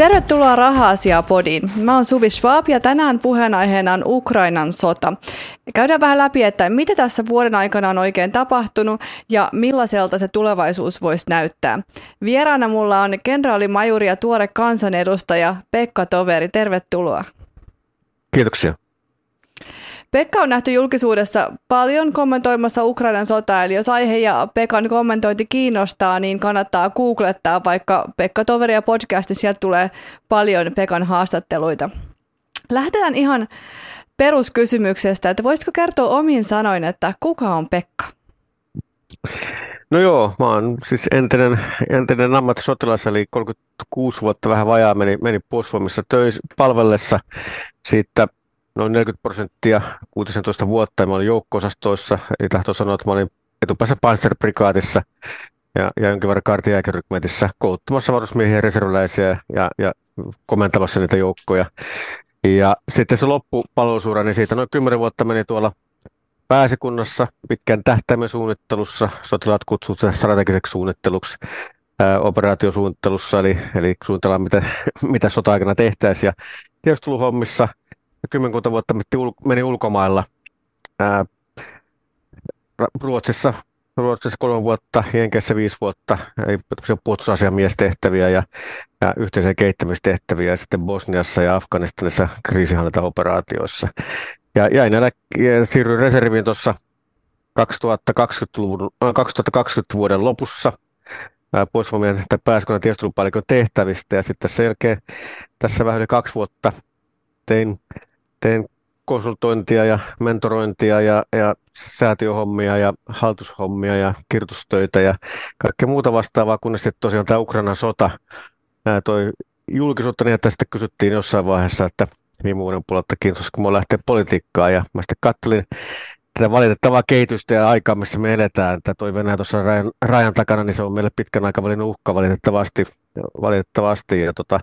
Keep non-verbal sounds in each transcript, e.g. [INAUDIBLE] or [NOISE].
Tervetuloa raha podiin. Mä oon Suvi Schwab ja tänään puheenaiheena on Ukrainan sota. Käydään vähän läpi, että mitä tässä vuoden aikana on oikein tapahtunut ja millaiselta se tulevaisuus voisi näyttää. Vieraana mulla on kenraalimajuri ja tuore kansanedustaja Pekka Toveri. Tervetuloa. Kiitoksia. Pekka on nähty julkisuudessa paljon kommentoimassa Ukrainan sotaa, eli jos aihe ja Pekan kommentointi kiinnostaa, niin kannattaa googlettaa vaikka Pekka Toveri ja podcastin, sieltä tulee paljon Pekan haastatteluita. Lähdetään ihan peruskysymyksestä, että voisitko kertoa omin sanoin, että kuka on Pekka? No joo, mä oon siis entinen, entinen ammattisotilas, eli 36 vuotta vähän vajaa meni, meni puolustusvoimissa töissä palvellessa. Siitä noin 40 prosenttia 16 vuotta. Mä olin joukko-osastoissa, eli tahtoo sanoa, että mä olin etupäässä Panzerbrikaatissa ja, ja jonkin verran kartiaikirykmetissä kouluttamassa varusmiehiä ja reserviläisiä ja, ja komentamassa niitä joukkoja. Ja sitten se loppupalvelusura, niin siitä noin 10 vuotta meni tuolla pääsikunnassa pitkän tähtäimen suunnittelussa, sotilaat kutsutaan strategiseksi suunnitteluksi, operaatiosuunnittelussa, eli, eli suunnitellaan, mitä, mitä sota-aikana tehtäisiin, ja tiedusteluhommissa – kymmenkunta vuotta meni ulkomailla. Ää, Ruotsissa, Ruotsissa kolme vuotta, Jenkeissä viisi vuotta, puolustusasiamiestehtäviä ja, ja yhteisen kehittämistehtäviä, ja sitten Bosniassa ja Afganistanissa kriisihallintaoperaatioissa. Ja jäin ja siirryin reserviin tuossa 2020, 2020 vuoden lopussa puolustusvoimien tai pääskunnan tehtävistä ja sitten sen jälkeen tässä vähän yli kaksi vuotta tein teen konsultointia ja mentorointia ja, ja säätiöhommia ja haltushommia ja kirjoitustöitä ja kaikkea muuta vastaavaa, kunnes sitten tosiaan tämä Ukrainan sota toi julkisuutta niin, että sitten kysyttiin jossain vaiheessa, että viime vuoden puolelta kiinnostaa, kun mä lähteä politiikkaan. Ja mä sitten kattelin tätä valitettavaa kehitystä ja aikaa, missä me eletään, että toi Venäjä tuossa rajan, rajan takana, niin se on meille pitkän aikavälin uhka valitettavasti, valitettavasti. Ja, tota,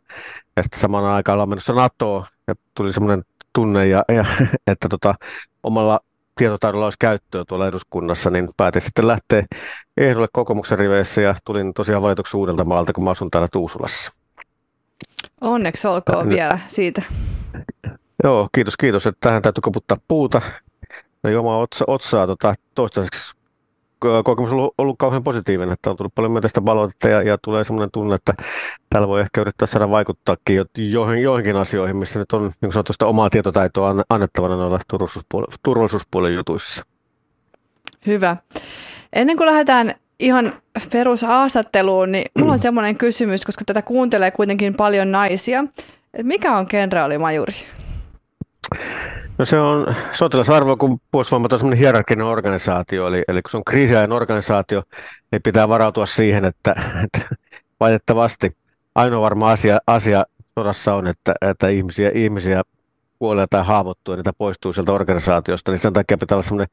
ja sitten samana aikaan ollaan menossa NATOon ja tuli semmoinen tunne ja, ja [LAUGHS] että tota, omalla tietotaidolla olisi käyttöä tuolla eduskunnassa, niin päätin sitten lähteä ehdolle kokoomuksen riveissä ja tulin tosiaan valituksi uudelta maalta, kun mä asun täällä Tuusulassa. Onneksi olkoon ja, vielä siitä. Joo, kiitos, kiitos, että tähän täytyy koputtaa puuta. Ei omaa otsa, otsaa tota, toistaiseksi kokemus on ollut, ollut kauhean positiivinen, että on tullut paljon myönteistä palautetta ja, ja tulee sellainen tunne, että täällä voi ehkä yrittää saada vaikuttaakin jo, joihin, joihinkin asioihin, missä nyt on niin sanotusta omaa tietotaitoa annettavana noilla turvallisuuspuolen, turvallisuuspuolen jutuissa. Hyvä. Ennen kuin lähdetään ihan perushaastatteluun, niin mulla on [CLEARS THROAT] semmoinen kysymys, koska tätä kuuntelee kuitenkin paljon naisia. Mikä on kenraalimajuri? No se on sotilasarvo, kun puolustusvoimat on semmoinen hierarkinen organisaatio, eli, eli kun se on kriisiajan organisaatio, niin pitää varautua siihen, että, että valitettavasti ainoa varma asia, asia sodassa on, että, että ihmisiä, ihmisiä kuolee tai haavoittuu ja niitä poistuu sieltä organisaatiosta, niin sen takia pitää olla semmoinen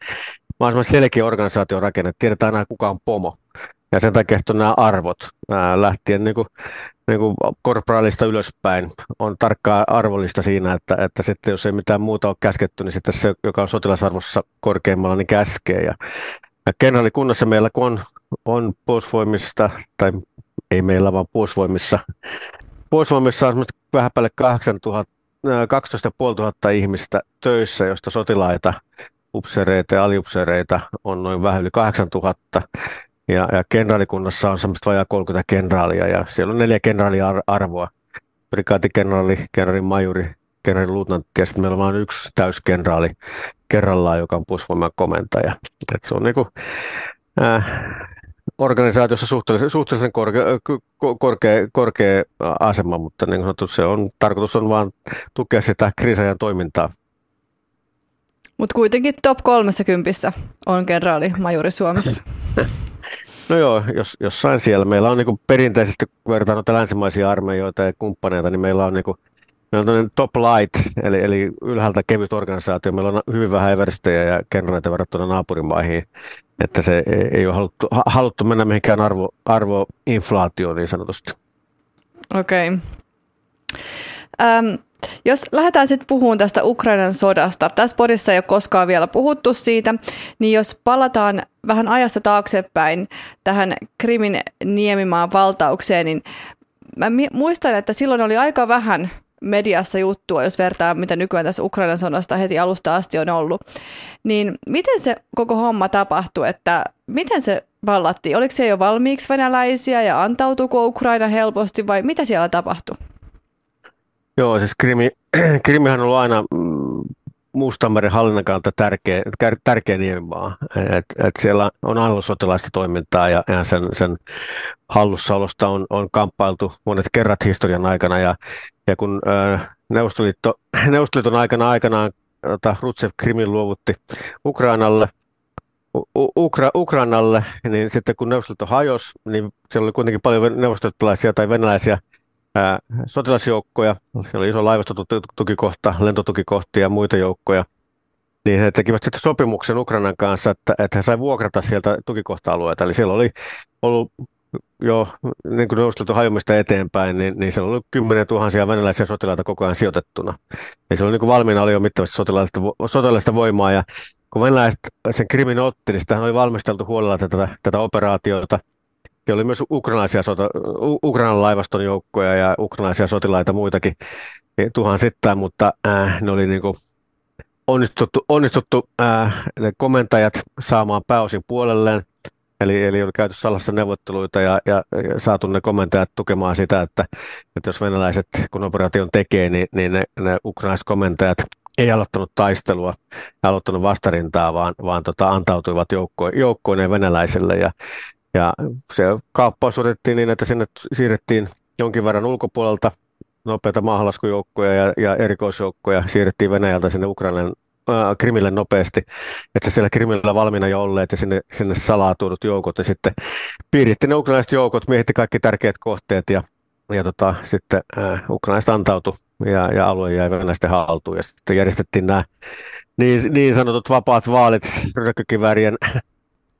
mahdollisimman selkeä organisaatiorakenne, että tiedetään aina kuka on pomo. Ja sen takia on nämä arvot ää, lähtien niin kuin, niin kuin korporaalista ylöspäin on tarkkaa arvollista siinä, että, että sitten jos ei mitään muuta ole käsketty, niin sitten se, joka on sotilasarvossa korkeimmalla, niin käskee. Ja, ja kenraalikunnassa meillä, kun on, on puolustusvoimista, tai ei meillä, vaan puolustusvoimissa, puolustusvoimissa on vähän päälle 8000, 12 500 ihmistä töissä, josta sotilaita, upseereita ja aliupseereita on noin vähän yli 8000. Ja, ja kenraalikunnassa on semmoista vajaa 30 kenraalia ja siellä on neljä kenraaliarvoa. Prikaatikenraali, kenraali majuri, kenraali luutnantti ja sitten meillä on vain yksi täyskenraali kerrallaan, joka on puolustusvoiman komentaja. Et se on niinku, äh, organisaatiossa suhteellisen, suhteellisen korkea, korkea, korkea asema, mutta niin kuin sanottu, se on, tarkoitus on vain tukea sitä kriisajan toimintaa. Mutta kuitenkin top 30 on kenraali majuri Suomessa. [LAUGHS] No joo, jos, jossain siellä. Meillä on niin perinteisesti, kun verrataan noita länsimaisia armeijoita ja kumppaneita, niin meillä on, niin kuin, meillä on top light, eli, eli ylhäältä kevyt organisaatio. Meillä on hyvin vähän everstejä ja kenraaleita verrattuna naapurimaihin, että se ei, ei ole haluttu, haluttu mennä mihinkään arvo, arvoinflaatioon niin sanotusti. Okei. Okay. Um, jos lähdetään sitten puhumaan tästä Ukrainan sodasta, tässä podissa ei ole koskaan vielä puhuttu siitä, niin jos palataan vähän ajassa taaksepäin tähän Krimin niemimaan valtaukseen, niin mä muistan, että silloin oli aika vähän mediassa juttua, jos vertaa, mitä nykyään tässä Ukrainan sodasta heti alusta asti on ollut. Niin miten se koko homma tapahtui, että miten se vallattiin? Oliko se jo valmiiksi venäläisiä ja antautuiko Ukraina helposti vai mitä siellä tapahtui? Joo, siis Krimi, [CLEARS THROAT] Krimihän on ollut aina mm, Mustanmeren hallinnan kannalta tärkeä, tärkeä niemimaa. Et, et siellä on aina ollut sotilaista toimintaa ja, ja sen, sen hallussaolosta on, on kamppailtu monet kerrat historian aikana. Ja, ja kun äh, Neuvostoliitto, [CLEARS THROAT] Neuvostoliiton aikana aikanaan tota, Rutsev Krimin luovutti Ukrainalle, Ukra, Ukrainalle, niin sitten kun Neuvostoliitto hajosi, niin siellä oli kuitenkin paljon neuvostoliittolaisia tai venäläisiä ää, sotilasjoukkoja, siellä oli iso laivastotukikohta, lentotukikohtia ja muita joukkoja, niin he tekivät sitten sopimuksen Ukrainan kanssa, että, että he saivat vuokrata sieltä tukikohta-alueita. Eli siellä oli ollut jo niin kuin Neuvostoliiton hajomista eteenpäin, niin, niin siellä oli kymmenen tuhansia venäläisiä sotilaita koko ajan sijoitettuna. Ja siellä oli niin kuin valmiina oli jo mittavasti sotilaista, sotilaista voimaa, ja kun venäläiset sen krimin otti, niin sitä oli valmisteltu huolella tätä, tätä operaatiota – ja oli myös ukrainalaisia sota, Ukrainan laivaston joukkoja ja ukrainalaisia sotilaita muitakin niin tuhansittain, mutta äh, ne oli niin kuin onnistuttu, onnistuttu äh, ne komentajat saamaan pääosin puolelleen. Eli, eli oli käyty salassa neuvotteluita ja, ja, ja saatu ne komentajat tukemaan sitä, että, että jos venäläiset, kun operaation tekee, niin, niin ne, ne ukrainalaiset komentajat ei aloittanut taistelua ja aloittanut vastarintaa, vaan, vaan tota, antautuivat joukko, joukkoineen venäläisille. Ja se kaappaus otettiin niin, että sinne siirrettiin jonkin verran ulkopuolelta nopeita maahanlaskujoukkoja ja, ja erikoisjoukkoja siirrettiin Venäjältä sinne Ukrainan äh, Krimille nopeasti, että siellä Krimillä valmiina jo olleet ja sinne, sinne salaa tuodut joukot ja sitten piiritti ne ukrainalaiset joukot, miehitti kaikki tärkeät kohteet ja, ja tota, sitten äh, ukrainalaiset antautui ja, ja alue jäi venäläisten haltuun. Ja sitten järjestettiin nämä niin, niin sanotut vapaat vaalit ryökkökiväärien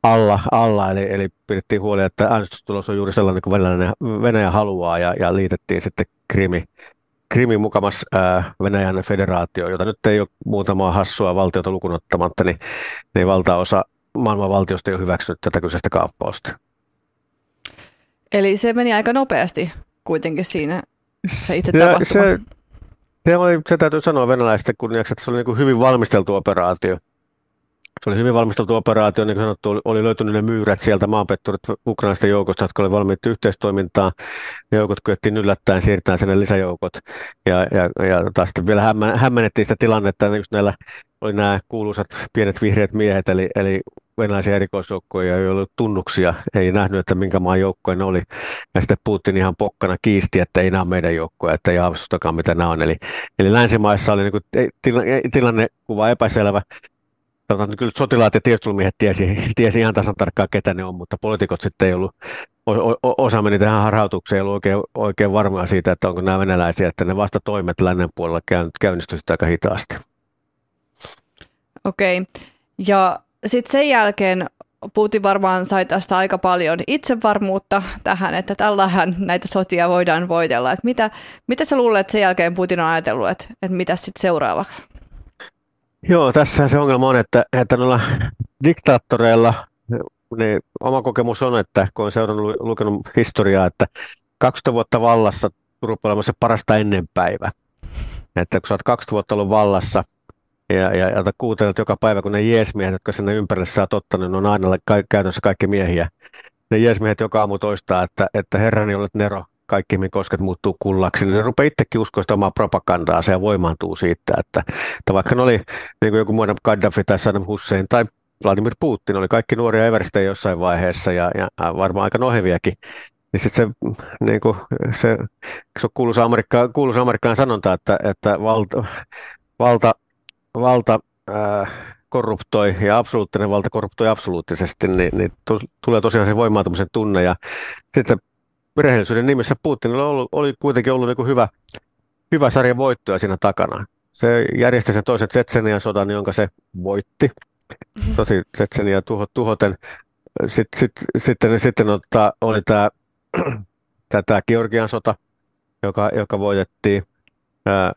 alla, alla eli, eli pidettiin huoli, että äänestystulos on juuri sellainen kuin Venäjä, Venäjä haluaa ja, ja liitettiin sitten Krimi, Krimi mukamas ää, Venäjän federaatio, jota nyt ei ole muutamaa hassua valtiota lukunottamatta, niin, niin valtaosa maailman valtiosta ei ole hyväksynyt tätä kyseistä kaappausta. Eli se meni aika nopeasti kuitenkin siinä se itse se, tapahtuma. Se, se, oli, se täytyy sanoa venäläisten kunniaksi, että se oli niin kuin hyvin valmisteltu operaatio se oli hyvin valmisteltu operaatio, niin kuin sanottu, oli, löytynyt ne myyrät sieltä maanpetturit ukrainaisten joukosta, jotka oli valmiit yhteistoimintaan. Ne joukot kyettiin yllättäen siirtämään sinne lisäjoukot. Ja, ja, ja taas sitten vielä hämmennettiin sitä tilannetta, just näillä oli nämä kuuluisat pienet vihreät miehet, eli, eli venäläisiä erikoisjoukkoja, ei ollut tunnuksia, ei nähnyt, että minkä maan joukkoja ne oli. Ja sitten Putin ihan pokkana kiisti, että ei nämä meidän joukkoja, että ei mitä nämä on. Eli, eli länsimaissa oli niin kuin, tilanne, tilannekuva epäselvä sanotaan, kyllä sotilaat ja tiedustelumiehet tiesi, tiesi ihan tasan tarkkaan, ketä ne on, mutta poliitikot sitten ei ollut, osa meni tähän harhautukseen, ei ollut oikein, oikein varmaa siitä, että onko nämä venäläisiä, että ne vasta toimet lännen puolella käynnistyivät aika hitaasti. Okei, okay. ja sitten sen jälkeen Putin varmaan sai tästä aika paljon itsevarmuutta tähän, että tällähän näitä sotia voidaan voitella. Että mitä, mitä sä luulet, sen jälkeen Putin on ajatellut, että, että mitä sitten seuraavaksi? Joo, tässä se ongelma on, että, että noilla diktaattoreilla niin oma kokemus on, että kun on seurannut lukenut historiaa, että 20 vuotta vallassa rupeaa se parasta ennen päivä. Että kun sä oot 20 vuotta ollut vallassa ja, ja, ja kuuntelet joka päivä, kun ne jeesmiehet, jotka sinne ympärille sä oot ottanut, ne on aina ka- käytännössä kaikki miehiä. Ne jeesmiehet joka aamu toistaa, että, että herrani olet Nero, kaikki, mihin kosket muuttuu kullaksi, niin ne rupeaa itsekin uskoa omaa propagandaa ja voimaantuu siitä, että, että vaikka ne oli niin kuin joku muiden Gaddafi tai Saddam Hussein tai Vladimir Putin, oli kaikki nuoria everstejä jossain vaiheessa ja, ja varmaan aika noheviakin, niin sitten se, niin kuin, se, se kuuluisa, Amerikka, kuuluisa Amerikkaan sanonta, että, että valta, valta, valta äh, korruptoi ja absoluuttinen valta korruptoi absoluuttisesti, niin, niin tulee tosiaan se voimaantumisen tunne. Ja sitten rehellisyyden nimessä Putinilla oli, oli kuitenkin ollut niin kuin hyvä, hyvä sarja voittoja siinä takana. Se järjesti sen toisen Tsetsenian sodan, jonka se voitti. Tosi Tsetsenia tuho, tuhoten. Sitten, sitten, sitten, sitten ottaa, oli tämä, [CLEARS THROAT] tämä Georgian sota, joka, joka voitettiin.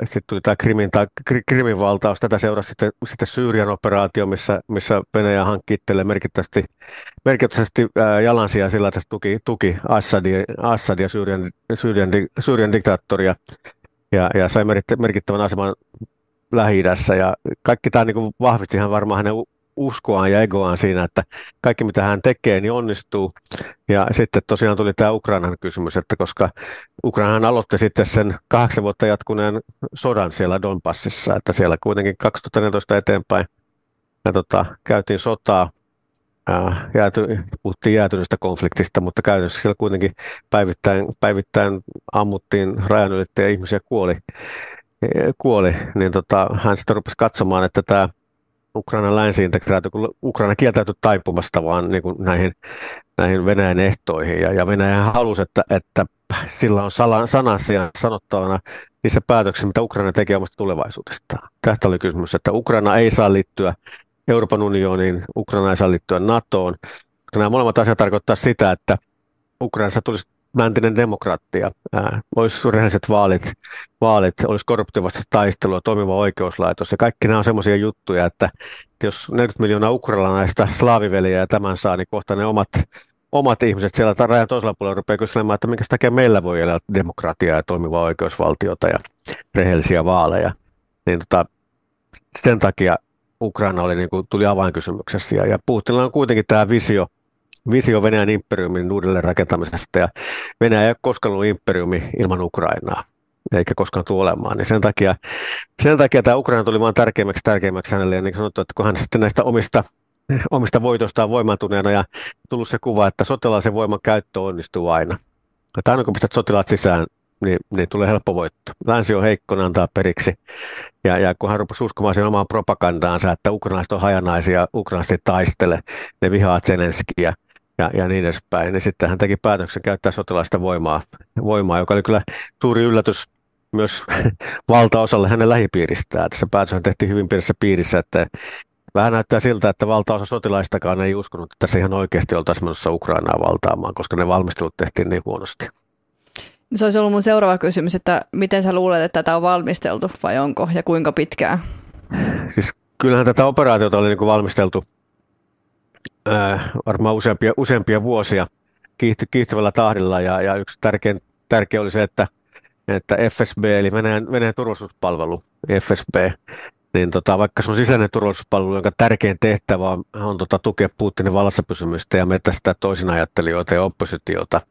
Sitten tuli tämä Krimin, tai Krimin valtaus. Tätä seurasi sitten, sitten Syyrian operaatio, missä, missä Venäjä hankki itselleen merkittävästi, merkittävästi jalansia sillä, että tuki, tuki Assadia, Assadia Syyrian, Syyrian, Syyrian diktaattoria ja, ja sai merkittävän aseman lähi ja kaikki tämä niin vahvisti ihan varmaan hänen uskoaan ja egoaan siinä, että kaikki mitä hän tekee, niin onnistuu. Ja sitten tosiaan tuli tämä Ukrainan kysymys, että koska Ukrainahan aloitti sitten sen kahdeksan vuotta jatkuneen sodan siellä Donbassissa, että siellä kuitenkin 2014 eteenpäin ja tota, käytiin sotaa, ää, jääty, puhuttiin jäätyneestä konfliktista, mutta käytännössä siellä kuitenkin päivittäin, päivittäin ammuttiin rajan ja ihmisiä kuoli, kuoli niin tota, hän sitten rupesi katsomaan, että tämä Ukrainan länsiintegraatio, kun Ukraina kieltäytyi taipumasta vaan niin kuin näihin, näihin Venäjän ehtoihin. Ja, ja Venäjä halusi, että, että sillä on sanassa sanottavana niissä päätöksissä, mitä Ukraina tekee omasta tulevaisuudestaan. Tästä oli kysymys, että Ukraina ei saa liittyä Euroopan unioniin, Ukraina ei saa liittyä NATOon. Nämä molemmat asiat tarkoittaa sitä, että Ukrainassa tulisi läntinen demokratia, olisi rehelliset vaalit, vaalit olisi korruptiivasta taistelua, toimiva oikeuslaitos. Ja kaikki nämä on semmoisia juttuja, että jos 40 miljoonaa ukrainalaista slaaviveliä ja tämän saa, niin kohta ne omat, omat ihmiset siellä rajan toisella puolella rupeaa kyselemään, että minkä takia meillä voi elää demokratiaa ja toimivaa oikeusvaltiota ja rehellisiä vaaleja. Niin tota, sen takia Ukraina oli, niin kuin, tuli avainkysymyksessä. Ja, ja Putinilla on kuitenkin tämä visio, visio Venäjän imperiumin uudelleen rakentamisesta ja Venäjä ei ole koskaan ollut imperiumi ilman Ukrainaa eikä koskaan tule olemaan. Niin sen, takia, sen takia tämä Ukraina tuli vain tärkeimmäksi tärkeimmäksi hänelle. Ja niin kuin sanottu, että kun hän sitten näistä omista, omista voitoistaan voimaantuneena ja tullut se kuva, että sotilaisen voiman käyttö onnistuu aina. Että aina kun pistät sotilaat sisään, niin, niin tulee helppo voitto. Länsi on heikko, ne antaa periksi. Ja, ja kun hän rupesi uskomaan sen omaan propagandaansa, että ukrainalaiset on hajanaisia, ukrainalaiset taistele, ne vihaa Zelenskiä, ja, ja niin edespäin. Ja sitten hän teki päätöksen käyttää sotilaista voimaa, voimaa, joka oli kyllä suuri yllätys myös [LAUGHS] valtaosalle hänen lähipiiristään. Tässä päätös tehtiin hyvin pienessä piirissä, että vähän näyttää siltä, että valtaosa sotilaistakaan ei uskonut, että tässä ihan oikeasti oltaisiin menossa Ukrainaa valtaamaan, koska ne valmistelut tehtiin niin huonosti. Se olisi ollut mun seuraava kysymys, että miten sä luulet, että tätä on valmisteltu vai onko ja kuinka pitkään? Siis kyllähän tätä operaatiota oli niin kuin valmisteltu äh, varmaan useampia, useampia vuosia kiihty, kiihtyvällä tahdilla. Ja, ja yksi tärkein, tärkeä oli se, että, että FSB eli Venäjän, Venäjän turvallisuuspalvelu, FSB, niin tota, vaikka se on sisäinen turvallisuuspalvelu, jonka tärkein tehtävä on, on tota, tukea Putinin vallassa pysymistä ja metästää toisin ajattelijoita ja oppositiota,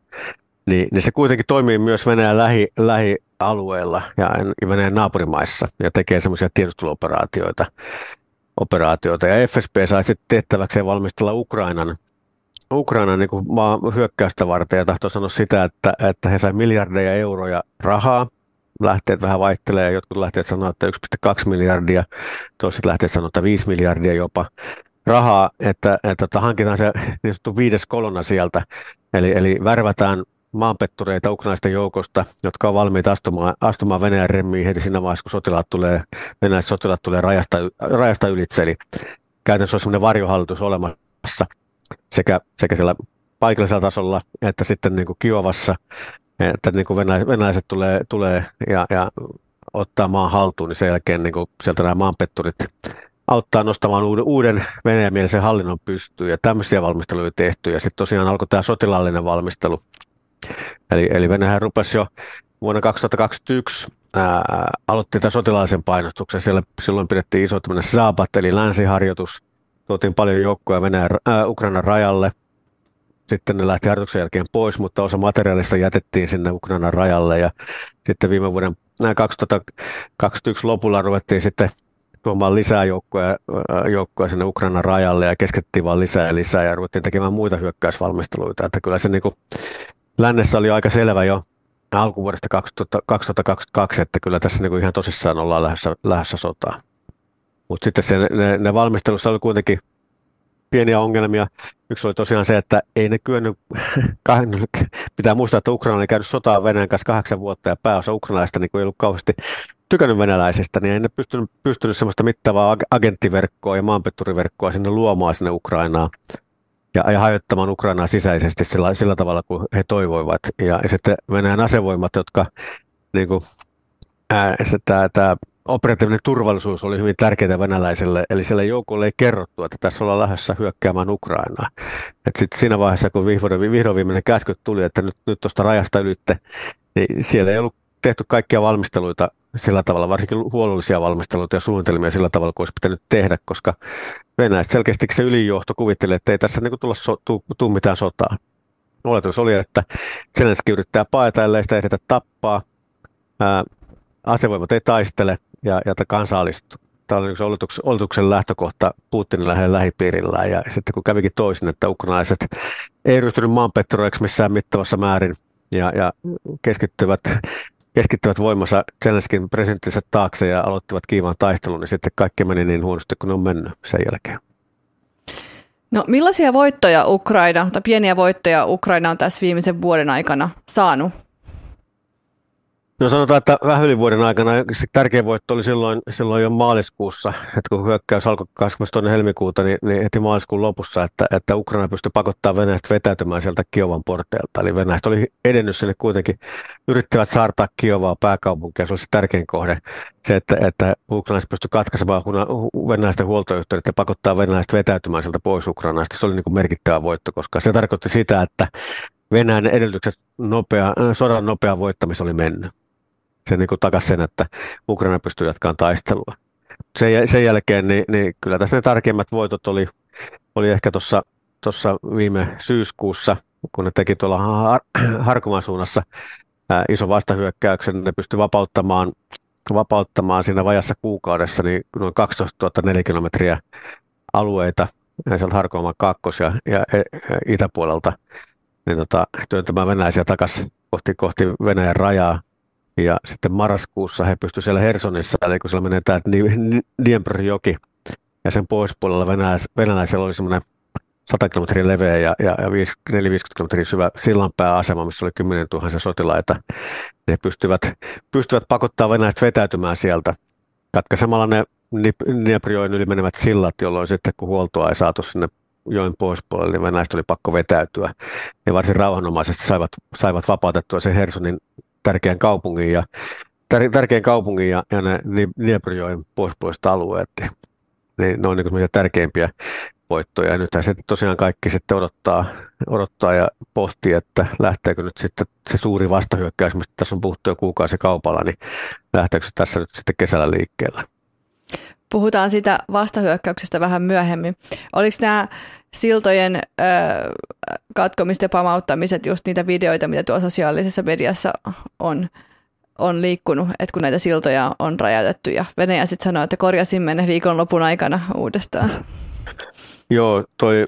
niin, niin se kuitenkin toimii myös Venäjän lähi, lähialueella ja Venäjän naapurimaissa ja tekee semmoisia tiedusteluoperaatioita operaatioita. Ja FSB sai sitten tehtäväkseen valmistella Ukrainan, Ukrainan niin maan hyökkäystä varten. Ja tahtoi sanoa sitä, että, että he saivat miljardeja euroja rahaa. Lähteet vähän vaihtelee, jotkut lähteet sanoa, että 1,2 miljardia, toiset lähteet sanoa, että 5 miljardia jopa rahaa, että, että, että hankitaan se niin sanottu viides kolonna sieltä, eli, eli värvätään maanpettureita ukrainaisten joukosta, jotka on valmiita astumaan, astumaan Venäjän remmiin heti siinä vaiheessa, kun sotilaat tulee, venäläiset sotilaat tulee rajasta, rajasta ylitse. Eli käytännössä on sellainen varjohallitus olemassa sekä, sekä siellä paikallisella tasolla että sitten niin kuin Kiovassa, että niin kuin venäläiset, tulee, tulee ja, ja ottaa maan haltuun, niin sen jälkeen niin kuin sieltä nämä maanpetturit auttaa nostamaan uuden, uuden venäjämielisen hallinnon pystyyn ja tämmöisiä valmisteluja tehty. Ja sitten tosiaan alkoi tämä sotilaallinen valmistelu Eli, eli Venäjä rupesi jo vuonna 2021 ää, aloitti tämän sotilaisen painostuksen. Siellä silloin pidettiin iso tämmöinen Saabat, eli länsiharjoitus. Tuotiin paljon joukkoja Venäjän, ää, Ukrainan rajalle. Sitten ne lähti harjoituksen jälkeen pois, mutta osa materiaalista jätettiin sinne Ukrainan rajalle. Ja sitten viime vuoden 2021 lopulla ruvettiin sitten tuomaan lisää joukkoja, joukkoja sinne Ukrainan rajalle ja keskettiin vaan lisää ja lisää ja ruvettiin tekemään muita hyökkäysvalmisteluita. Että kyllä se niin kuin lännessä oli aika selvä jo alkuvuodesta 2000, 2022, että kyllä tässä niin kuin ihan tosissaan ollaan lähdössä, lähdössä sotaan. Mutta sitten se, ne, ne valmistelussa oli kuitenkin pieniä ongelmia. Yksi oli tosiaan se, että ei ne kyennyt, [LAUGHS] pitää muistaa, että Ukraina oli käynyt sotaa Venäjän kanssa kahdeksan vuotta ja pääosa ukrainalaista niin ei ollut kauheasti tykännyt venäläisistä, niin ei ne pystynyt, pystynyt sellaista mittavaa agenttiverkkoa ja maanpetturiverkkoa sinne luomaan sinne Ukrainaan ja, ja hajottamaan Ukrainaa sisäisesti sillä, sillä tavalla, kuin he toivoivat. Ja, ja sitten Venäjän asevoimat, jotka niin kuin, tämä, tämä operatiivinen turvallisuus oli hyvin tärkeää venäläiselle, eli siellä joukolle ei kerrottu, että tässä ollaan lähdössä hyökkäämään Ukrainaa. Et sit siinä vaiheessa, kun vihdoin, vihdoin viimeinen käsky tuli, että nyt, nyt tuosta rajasta ylitte, niin siellä ei ollut tehty kaikkia valmisteluita sillä tavalla, varsinkin huolellisia valmisteluita ja suunnitelmia sillä tavalla, kuin olisi pitänyt tehdä, koska Venäjä selkeästi se ylijohto kuvittelee, että ei tässä niin tulla so, mitään sotaa. Oletus oli, että Zelenski yrittää paeta, ellei sitä edetä tappaa. Ää, asevoimat ei taistele ja, ja kansa alistuu. Tämä oli yksi oletuksen, oletuksen lähtökohta Putinin lähellä lähipiirillään. Ja sitten kun kävikin toisin, että ukrainalaiset ei ryhtynyt maanpettureiksi missään mittavassa määrin ja, ja keskittyvät keskittyvät voimansa Zelenskin presidenttinsä taakse ja aloittivat kiivaan taistelun, niin sitten kaikki meni niin huonosti kuin ne on mennyt sen jälkeen. No millaisia voittoja Ukraina, tai pieniä voittoja Ukraina on tässä viimeisen vuoden aikana saanut? No sanotaan, että vähän yli vuoden aikana se tärkein voitto oli silloin, silloin jo maaliskuussa, että kun hyökkäys alkoi 22. helmikuuta, niin, niin heti maaliskuun lopussa, että, että Ukraina pystyi pakottaa Venäjästä vetäytymään sieltä Kiovan porteilta. Eli Venäjästä oli edennyt sinne kuitenkin, yrittivät saartaa Kiovaa pääkaupunkia, se oli se tärkein kohde. Se, että, että Ukrainaiset pystyi katkaisemaan venäläisten huoltoyhteydet ja pakottaa venäläiset vetäytymään sieltä pois Ukrainasta, se oli niin kuin merkittävä voitto, koska se tarkoitti sitä, että Venäjän edellytykset nopea, sodan nopea voittamista oli mennyt se niin takasi sen, että Ukraina pystyy jatkamaan taistelua. Sen, sen jälkeen niin, niin kyllä tässä ne tärkeimmät voitot oli, oli ehkä tuossa viime syyskuussa, kun ne teki tuolla Har- Harkoman suunnassa ää, ison vastahyökkäyksen, ne pystyi vapauttamaan, vapauttamaan siinä vajassa kuukaudessa niin noin 12 000 kilometriä alueita sieltä Harkoman kakkos- ja, ja, ja itäpuolelta niin tota, työntämään venäläisiä takaisin kohti, kohti Venäjän rajaa. Ja sitten marraskuussa he pystyivät siellä Hersonissa, eli kun siellä menee tämä Dnieper-joki, ja sen poispuolella venäläis- venäläisellä oli semmoinen 100 kilometriä leveä ja, ja, ja 450 kilometriä syvä sillanpääasema, missä oli 10 000 sotilaita. Ne pystyvät, pystyvät pakottaa venäläiset vetäytymään sieltä katkaisemalla ne Dnieperjoen yli menevät sillat, jolloin sitten kun huoltoa ei saatu sinne joen poispuolelle, niin venäläiset oli pakko vetäytyä. Ne varsin rauhanomaisesti saivat, saivat vapautettua sen Hersonin tärkeän kaupungin ja, tär, tärkeän kaupungin ja, ja ne Dnieprojoen poispuoliset alueet. Niin ne on niin tärkeimpiä voittoja. Ja nythän se tosiaan kaikki sitten odottaa, odottaa ja pohtii, että lähteekö nyt sitten se suuri vastahyökkäys, mistä tässä on puhuttu jo kuukausi kaupalla, niin lähteekö se tässä nyt sitten kesällä liikkeellä? Puhutaan siitä vastahyökkäyksestä vähän myöhemmin. Oliko nämä siltojen ö, katkomiset ja pamauttamiset just niitä videoita, mitä tuolla sosiaalisessa mediassa on, on liikkunut, että kun näitä siltoja on räjäytetty ja Venäjä sitten sanoo, että korjasimme ne viikonlopun aikana uudestaan. [LAUGHS] Joo, toi,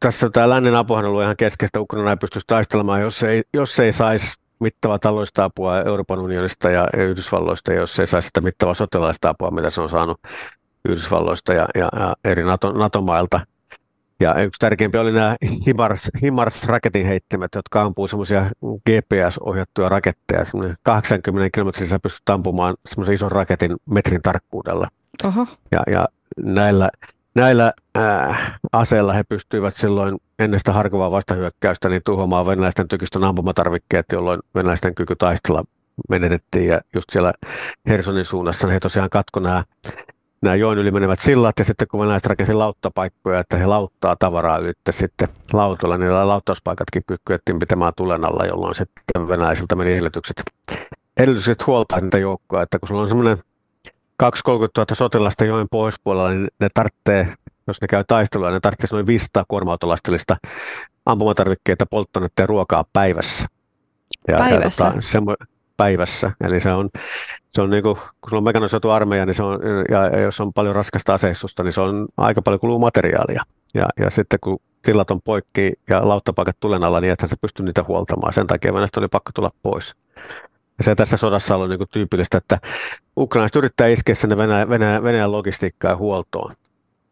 tässä tämä lännen apuhan on ollut ihan keskeistä. Ukraina ei pystyisi taistelemaan, jos ei, jos ei saisi mittavaa taloudellista apua Euroopan unionista ja Yhdysvalloista, jos ei saisi sitä mittavaa sotilaista apua, mitä se on saanut Yhdysvalloista ja, ja, ja eri NATO, NATO-mailta. Ja yksi tärkeimpi oli nämä HIMARS, HIMARS-raketin heittimet, jotka ampuu semmoisia GPS-ohjattuja raketteja. 80 kilometriä sä pystyt ampumaan semmoisen ison raketin metrin tarkkuudella. Oho. Ja, ja näillä, näillä äh, aseilla he pystyivät silloin ennen sitä harkovaa vastahyökkäystä niin tuhoamaan venäläisten tykistön ampumatarvikkeet, jolloin venäläisten kyky taistella menetettiin. Ja just siellä Hersonin suunnassa he tosiaan katko nämä nämä joen yli menevät sillat ja sitten kun venäläiset rakensi lauttapaikkoja, että he lauttaa tavaraa yli sitten lautoilla, niin lauttauspaikatkin kyettiin pitämään tulen alla, jolloin sitten venäläisiltä meni edellytykset, edellytykset huoltaa niitä joukkoja, että kun sulla on semmoinen 2 000 sotilasta joen pohjoispuolella, niin ne tarvitsee, jos ne käy taistelua, ne tarvitsee noin 500 kuorma-autolastillista ampumatarvikkeita, polttoainetta ja ruokaa päivässä. Ja, päivässä? Ja, tota, semmo, päivässä. Eli se on, se on niin kuin, kun sulla on mekanisoitu armeija, niin se on, ja, jos on paljon raskasta aseistusta, niin se on aika paljon kuluu materiaalia. Ja, ja sitten kun sillat on poikki ja lauttapaikat tulen alla, niin että se pystyy niitä huoltamaan. Sen takia Venäjästä oli pakko tulla pois. Ja se tässä sodassa on niin tyypillistä, että ukrainaiset yrittää iskeä sinne Venäjän, Venäjän, Venäjän logistiikkaa ja huoltoon.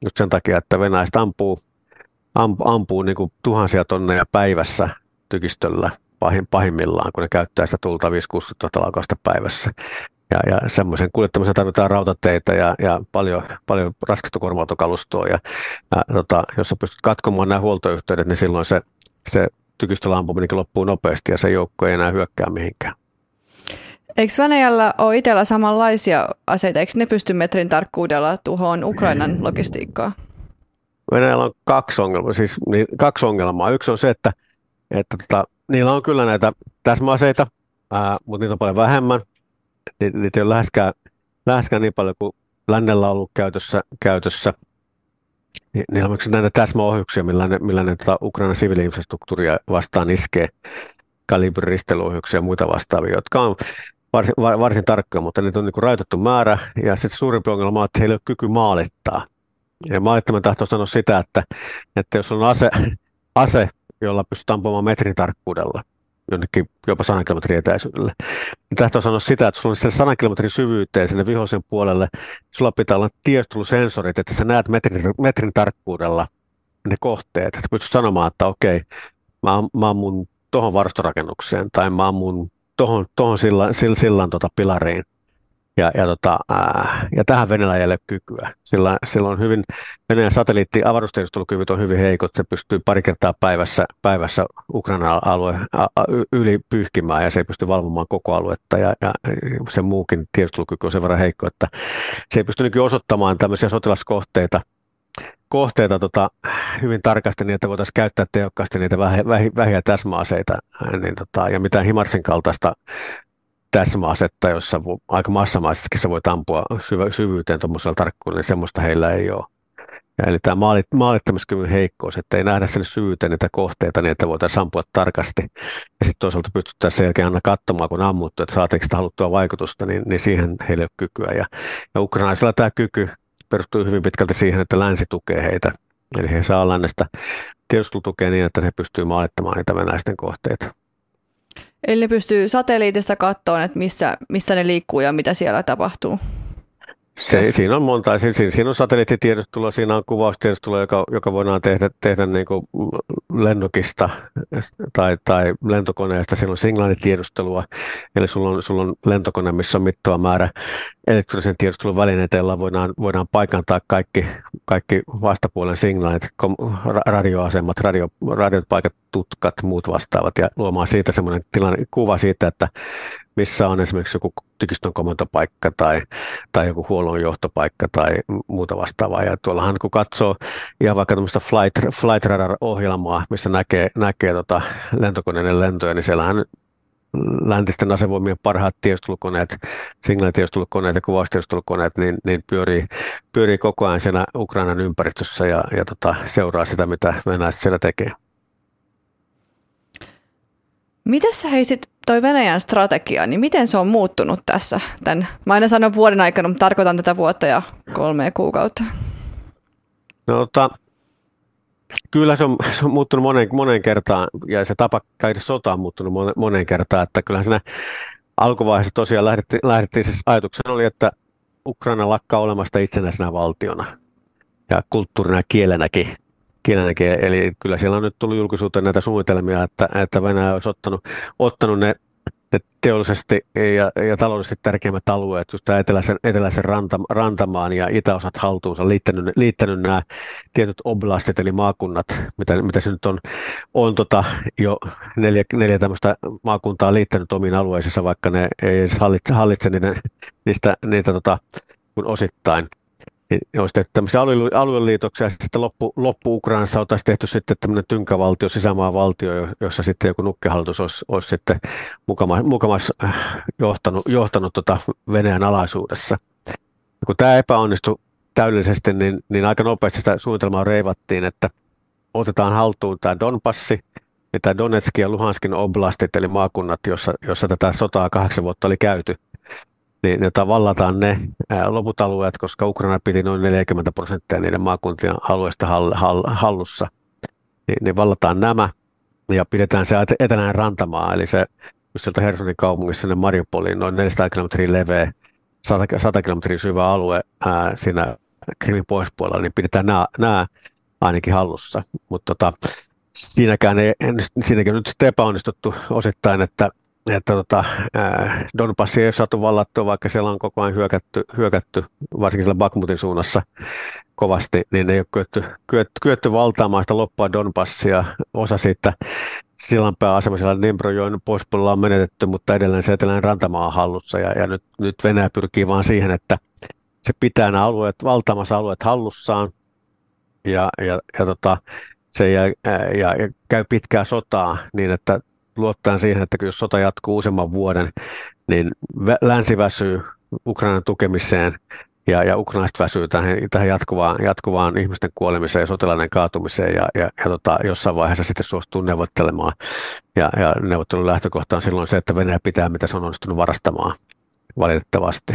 Just sen takia, että venäläiset ampuu, ampuu, ampuu niin kuin tuhansia tonneja päivässä tykistöllä pahim, pahimmillaan, kun ne käyttää sitä tulta 5-60 000 laukausta päivässä. Ja, ja semmoisen kuljettamiseen tarvitaan rautateitä ja, ja paljon, paljon raskasta kuorma ja, ja tota, jos sä pystyt katkomaan nämä huoltoyhteydet, niin silloin se, se tykistöllä loppuu nopeasti ja se joukko ei enää hyökkää mihinkään. Eikö Venäjällä ole itsellä samanlaisia aseita? Eikö ne pysty metrin tarkkuudella tuhoon Ukrainan logistiikkaa? Venäjällä on kaksi ongelmaa. Siis, niin, kaksi ongelmaa. Yksi on se, että, että tota, niillä on kyllä näitä täsmäaseita, ää, mutta niitä on paljon vähemmän. Ni, niitä ei ole läheskään, läheskään niin paljon kuin lännellä on ollut käytössä. käytössä. Niillä on näitä täsmäohjuksia, millä ne, millä ne tota, Ukrainan siviiliinfrastruktuuria vastaan iskee kalibriristelyohjuksia ja muita vastaavia, jotka on varsin, varsin tarkkoja, mutta niitä on niin rajoitettu määrä. Ja sitten suurimpi ongelma on, että heillä ei ole kyky maalittaa. Ja maalittaminen tahtoo sanoa sitä, että, että jos on ase, ase, jolla pystytään ampumaan metrin tarkkuudella, jonnekin jopa 100 kilometrin etäisyydelle. Niin tahtoo sanoa sitä, että sulla on se 100 kilometrin syvyyteen sinne vihollisen puolelle, sulla pitää olla tiedustelusensorit, että sä näet metrin, metrin tarkkuudella ne kohteet, että pystyt sanomaan, että okei, mä, mä mun tuohon varstorakennukseen tai mä ammun tuohon, tuohon sillan, sillan tota pilariin. Ja, ja, tota, ää, ja tähän ole kykyä. Sillä, sillä on hyvin, Venäjän satelliitti avaruustiedustelukyvyt on hyvin heikot. Se pystyy pari kertaa päivässä, päivässä Ukrainan alue a, yli pyyhkimään ja se ei pysty valvomaan koko aluetta. Ja, ja sen muukin tiedustelukyky on sen verran heikko, että se ei pysty osoittamaan tämmöisiä sotilaskohteita – kohteita tota, hyvin tarkasti niin, että voitaisiin käyttää tehokkaasti niitä vähiä, täsmäaseita niin, tota, ja mitään Himarsin kaltaista täsmäasetta, jossa aika massamaisestikin se voi ampua syvyyteen tuommoisella tarkkuudella, niin semmoista heillä ei ole. Ja eli tämä maalit, maalittamiskyvyn heikkous, että ei nähdä sen syvyyteen niitä kohteita niin, että voitaisiin ampua tarkasti. Ja sitten toisaalta pystytään sen jälkeen aina katsomaan, kun ammuttu, että saatiinko sitä haluttua vaikutusta, niin, niin siihen heille ei ole kykyä. Ja, ja ukrainaisilla tämä kyky perustuu hyvin pitkälti siihen, että länsi tukee heitä. Eli he saa lännestä tiedustelutukea niin, että he pystyvät maalittamaan niitä venäisten kohteita. Eli ne pystyy satelliitista katsoa, että missä, missä ne liikkuu ja mitä siellä tapahtuu. Se, siinä on monta. Siinä, siinä on satelliittitiedustelu, siinä on kuvaustiedustelu, joka, joka voidaan tehdä, tehdä niin kuin lennokista tai, tai lentokoneesta. Siinä on signaalitiedustelua, eli sulla on, sulla on lentokone, missä on mittava määrä elektronisen tiedustelun välineitä, joilla voidaan, voidaan paikantaa kaikki, kaikki vastapuolen signaalit, radioasemat, radio, radiopaikat, tutkat, muut vastaavat ja luomaan siitä semmoinen tilanne, kuva siitä, että missä on esimerkiksi joku tykistön komentopaikka tai, tai joku huollon johtopaikka tai muuta vastaavaa. Ja tuollahan kun katsoo ihan vaikka tämmöistä flight, flight radar-ohjelmaa, missä näkee, näkee tota lentokoneiden lentoja, niin siellähän läntisten asevoimien parhaat tiedustelukoneet, signaalitiedustulukoneet ja kuvaustiedustelukoneet, niin, niin pyörii, pyörii koko ajan siellä Ukrainan ympäristössä ja, ja tota, seuraa sitä, mitä venäläiset siellä tekee. Miten sä heisit toi Venäjän strategia, niin miten se on muuttunut tässä? Tämän, mä aina sanon vuoden aikana, mutta tarkoitan tätä vuotta ja kolmea kuukautta. No, tota, kyllä se on, [LAUGHS] se on muuttunut moneen, moneen kertaan ja se tapa käydä sota on muuttunut moneen kertaan, että kyllähän siinä alkuvaiheessa tosiaan lähdettiin, lähdettiin siis ajatuksena oli, että Ukraina lakkaa olemasta itsenäisenä valtiona ja kulttuurina ja kielenäkin kielenäkin. Eli kyllä siellä on nyt tullut julkisuuteen näitä suunnitelmia, että, että Venäjä olisi ottanut, ottanut ne, ne teollisesti ja, ja taloudellisesti tärkeimmät alueet, just eteläisen, eteläisen ranta, rantamaan ja itäosat haltuunsa, liittänyt, liittänyt nämä tietyt oblastit, eli maakunnat, mitä, mitä se nyt on, on tota, jo neljä, neljä tämmöistä maakuntaa liittänyt omiin alueisiinsa, vaikka ne ei hallitse, hallitse niiden, niistä, niitä tota, kun osittain olisi tehty tämmöisiä alue- alueliitoksia, ja sitten loppu, loppu Ukrainassa oltaisiin tehty sitten tämmöinen tynkävaltio, sisämaavaltio, jossa sitten joku nukkehallitus olisi, olisi sitten mukamas, mukamas johtanut, johtanut tota Venäjän alaisuudessa. Ja kun tämä epäonnistui täydellisesti, niin, niin aika nopeasti sitä suunnitelmaa reivattiin, että otetaan haltuun tämä Donbassi, ja tämä Donetskin ja Luhanskin oblastit, eli maakunnat, jossa, jossa tätä sotaa kahdeksan vuotta oli käyty – niin ne vallataan ne loput alueet, koska Ukraina piti noin 40 prosenttia niiden maakuntien alueesta hall, hall, hallussa. Niin, niin vallataan nämä ja pidetään se eteläinen rantamaa, eli se just sieltä Hersonin kaupungissa sinne Mariupoliin noin 400 kilometriä leveä, 100, 100 kilometriä syvä alue ää, siinä Krimin pohjoispuolella, niin pidetään nämä, nämä ainakin hallussa. Mutta tota, siinäkään ei, siinäkin nyt epäonnistuttu osittain, että että tota, Donbassia ei ole saatu vallattua, vaikka siellä on koko ajan hyökätty, hyökätty varsinkin siellä Bakmutin suunnassa kovasti, niin ei ole kyetty, kyetty, kyetty valtaamaan sitä loppua Donbassia. Osa siitä Sillanpää asema siellä Dnipro-joen poispuolella on menetetty, mutta edelleen se eteläinen rantamaa on hallussa ja, ja nyt, nyt Venäjä pyrkii vaan siihen, että se pitää nämä alueet, valtaamassa alueet hallussaan ja, ja, ja, tota, se ja, ja, ja käy pitkää sotaa niin, että luottaen siihen, että jos sota jatkuu useamman vuoden, niin länsi väsyy Ukrainan tukemiseen ja, ja ukrainaiset väsyy tähän, tähän jatkuvaan, jatkuvaan ihmisten kuolemiseen ja sotilaiden kaatumiseen ja, ja, ja tota, jossain vaiheessa sitten suostuu neuvottelemaan. Ja, ja neuvottelun lähtökohta on silloin se, että Venäjä pitää, mitä se on onnistunut varastamaan valitettavasti.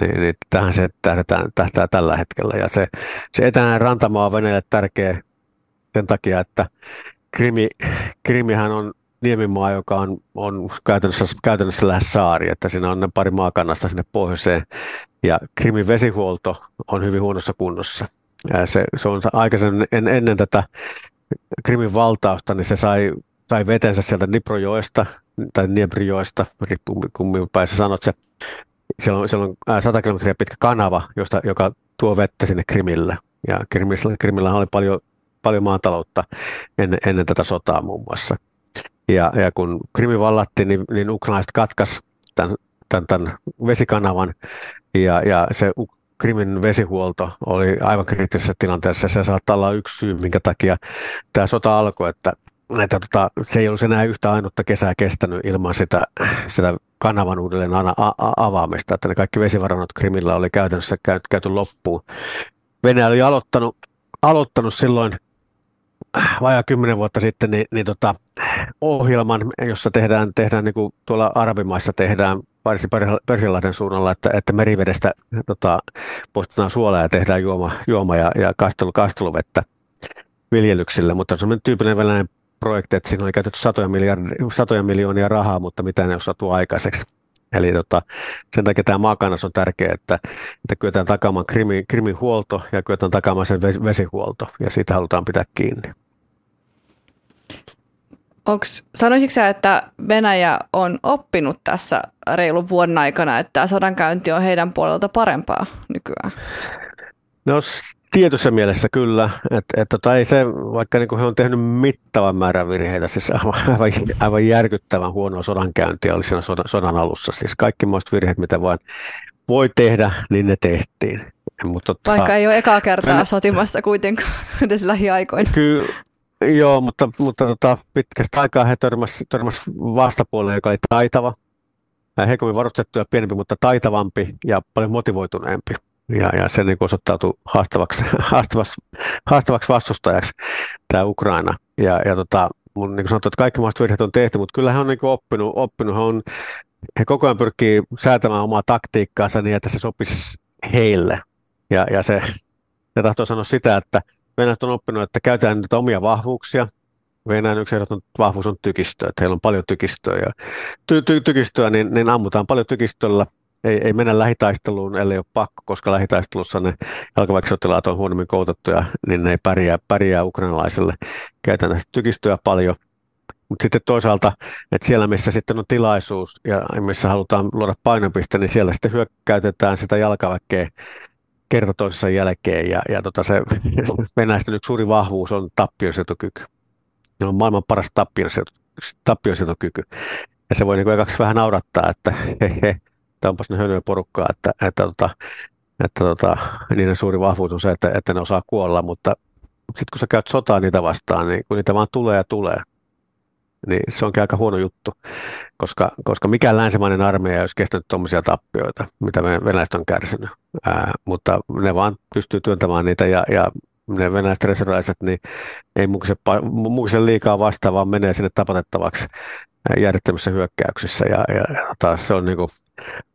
Niin, niin tähän se tähtää, tähtää tällä hetkellä. Ja se, se etäinen rantamaa on Venäjälle tärkeä sen takia, että Krimi, Krimihän on niemimaa, joka on, on käytännössä, käytännössä lähes saari, että siinä on pari maakannasta sinne pohjoiseen. Ja Krimin vesihuolto on hyvin huonossa kunnossa. Se, se on aikaisemmin en, ennen tätä Krimin valtausta, niin se sai, sai vetensä sieltä Niprojoesta tai Niebrijoesta, riippuu kummin päin sä sanot se. Siellä on, siellä on 100 kilometriä pitkä kanava, josta, joka tuo vettä sinne Krimille. Ja Krimillä, Krimillä oli paljon, paljon maataloutta ennen, ennen tätä sotaa muun muassa. Ja, ja kun Krimi vallattiin, niin, niin ukrainalaiset katkas tämän, tämän, tämän vesikanavan ja, ja se Krimin vesihuolto oli aivan kriittisessä tilanteessa. Se saattaa olla yksi syy, minkä takia tämä sota alkoi, että, että tota, se ei olisi enää yhtä ainutta kesää kestänyt ilman sitä, sitä kanavan uudelleen a- a- avaamista, että ne kaikki vesivarannot Krimillä oli käytännössä käyty, käyty loppuun. Venäjä oli aloittanut, aloittanut silloin vajaa kymmenen vuotta sitten niin, niin tota, ohjelman, jossa tehdään, tehdään niin kuin tuolla Arabimaissa tehdään Persilahden suunnalla, että, että merivedestä tota, poistetaan suolaa ja tehdään juoma, juoma ja, ja kastelu, kasteluvettä viljelyksille, mutta se on tyypillinen venäläinen projekti, että siinä on käytetty satoja, satoja miljoonia rahaa, mutta mitä ne on saatu aikaiseksi. Eli tota, sen takia tämä maakannas on tärkeä, että, että kyetään takaamaan krimin, krimin huolto ja kyetään takaamaan sen vesihuolto, ja siitä halutaan pitää kiinni. Onks, sanoisitko sä, että Venäjä on oppinut tässä reilun vuoden aikana, että sodankäynti on heidän puolelta parempaa nykyään? No tietyssä mielessä kyllä, että et, tota, ei se, vaikka niin he on tehnyt mittavan määrän virheitä, siis aivan, aivan, aivan järkyttävän huonoa sodankäyntiä oli siinä sodan, sodan alussa. Siis kaikki muista virheet, mitä vain voi tehdä, niin ne tehtiin. Mutta, tota, Vaikka ei ole ekaa kertaa Venä... sotimassa kuitenkaan [LAUGHS] edes lähiaikoina. Kyllä, Joo, mutta, mutta tota, pitkästä aikaa he törmäsivät törmäs vastapuolelle, joka oli taitava, heikommin varustettu ja pienempi, mutta taitavampi ja paljon motivoituneempi. Ja, ja se niin osoittautui haastavaksi, [LAUGHS] haastavaksi, haastavaksi vastustajaksi tämä Ukraina. Ja, ja tota, mun niin sanottu, että kaikki mahdolliset virheet on tehty, mutta kyllä he on niin oppinut, oppinut he, on, he koko ajan pyrkii säätämään omaa taktiikkaansa niin, että se sopisi heille. Ja, ja se, se tahtoo sanoa sitä, että Venäjät on oppinut, että käytetään niitä omia vahvuuksia. Venäjän yksi ehdoton vahvuus on tykistö, että heillä on paljon tykistöä. Ja ty- ty- tykistöä, niin, niin ammutaan paljon tykistöllä. Ei, ei mennä lähitaisteluun, ellei ole pakko, koska lähitaistelussa ne jalkaväkisotilaat on huonommin koulutettuja, niin ne ei pärjää, pärjää ukrainalaisille. Käytetään tykistöä paljon. Mutta sitten toisaalta, että siellä missä sitten on tilaisuus ja missä halutaan luoda painopiste, niin siellä sitten hyökkäytetään sitä jalkaväkeä kerta jälkeen. Ja, ja tota se [LAUGHS] venäläisten yksi suuri vahvuus on tappiosietokyky. Ne on maailman paras tappiosietokyky. Ja se voi niin kaksi vähän naurattaa, että he, he, tämä onpas ne hönöä porukkaa, että, että, tota, että tota, niiden suuri vahvuus on se, että, että ne osaa kuolla, mutta sitten kun sä käyt sotaa niitä vastaan, niin kun niitä vaan tulee ja tulee, niin se onkin aika huono juttu, koska, koska mikään länsimainen armeija ei olisi kestänyt tuommoisia tappioita, mitä venäläiset on kärsinyt. Ää, mutta ne vaan pystyy työntämään niitä ja, ja ne venäläiset reserviläiset niin ei mukisen liikaa vastaan, vaan menee sinne tapatettavaksi järjettömissä hyökkäyksissä ja, ja taas se on niin kuin,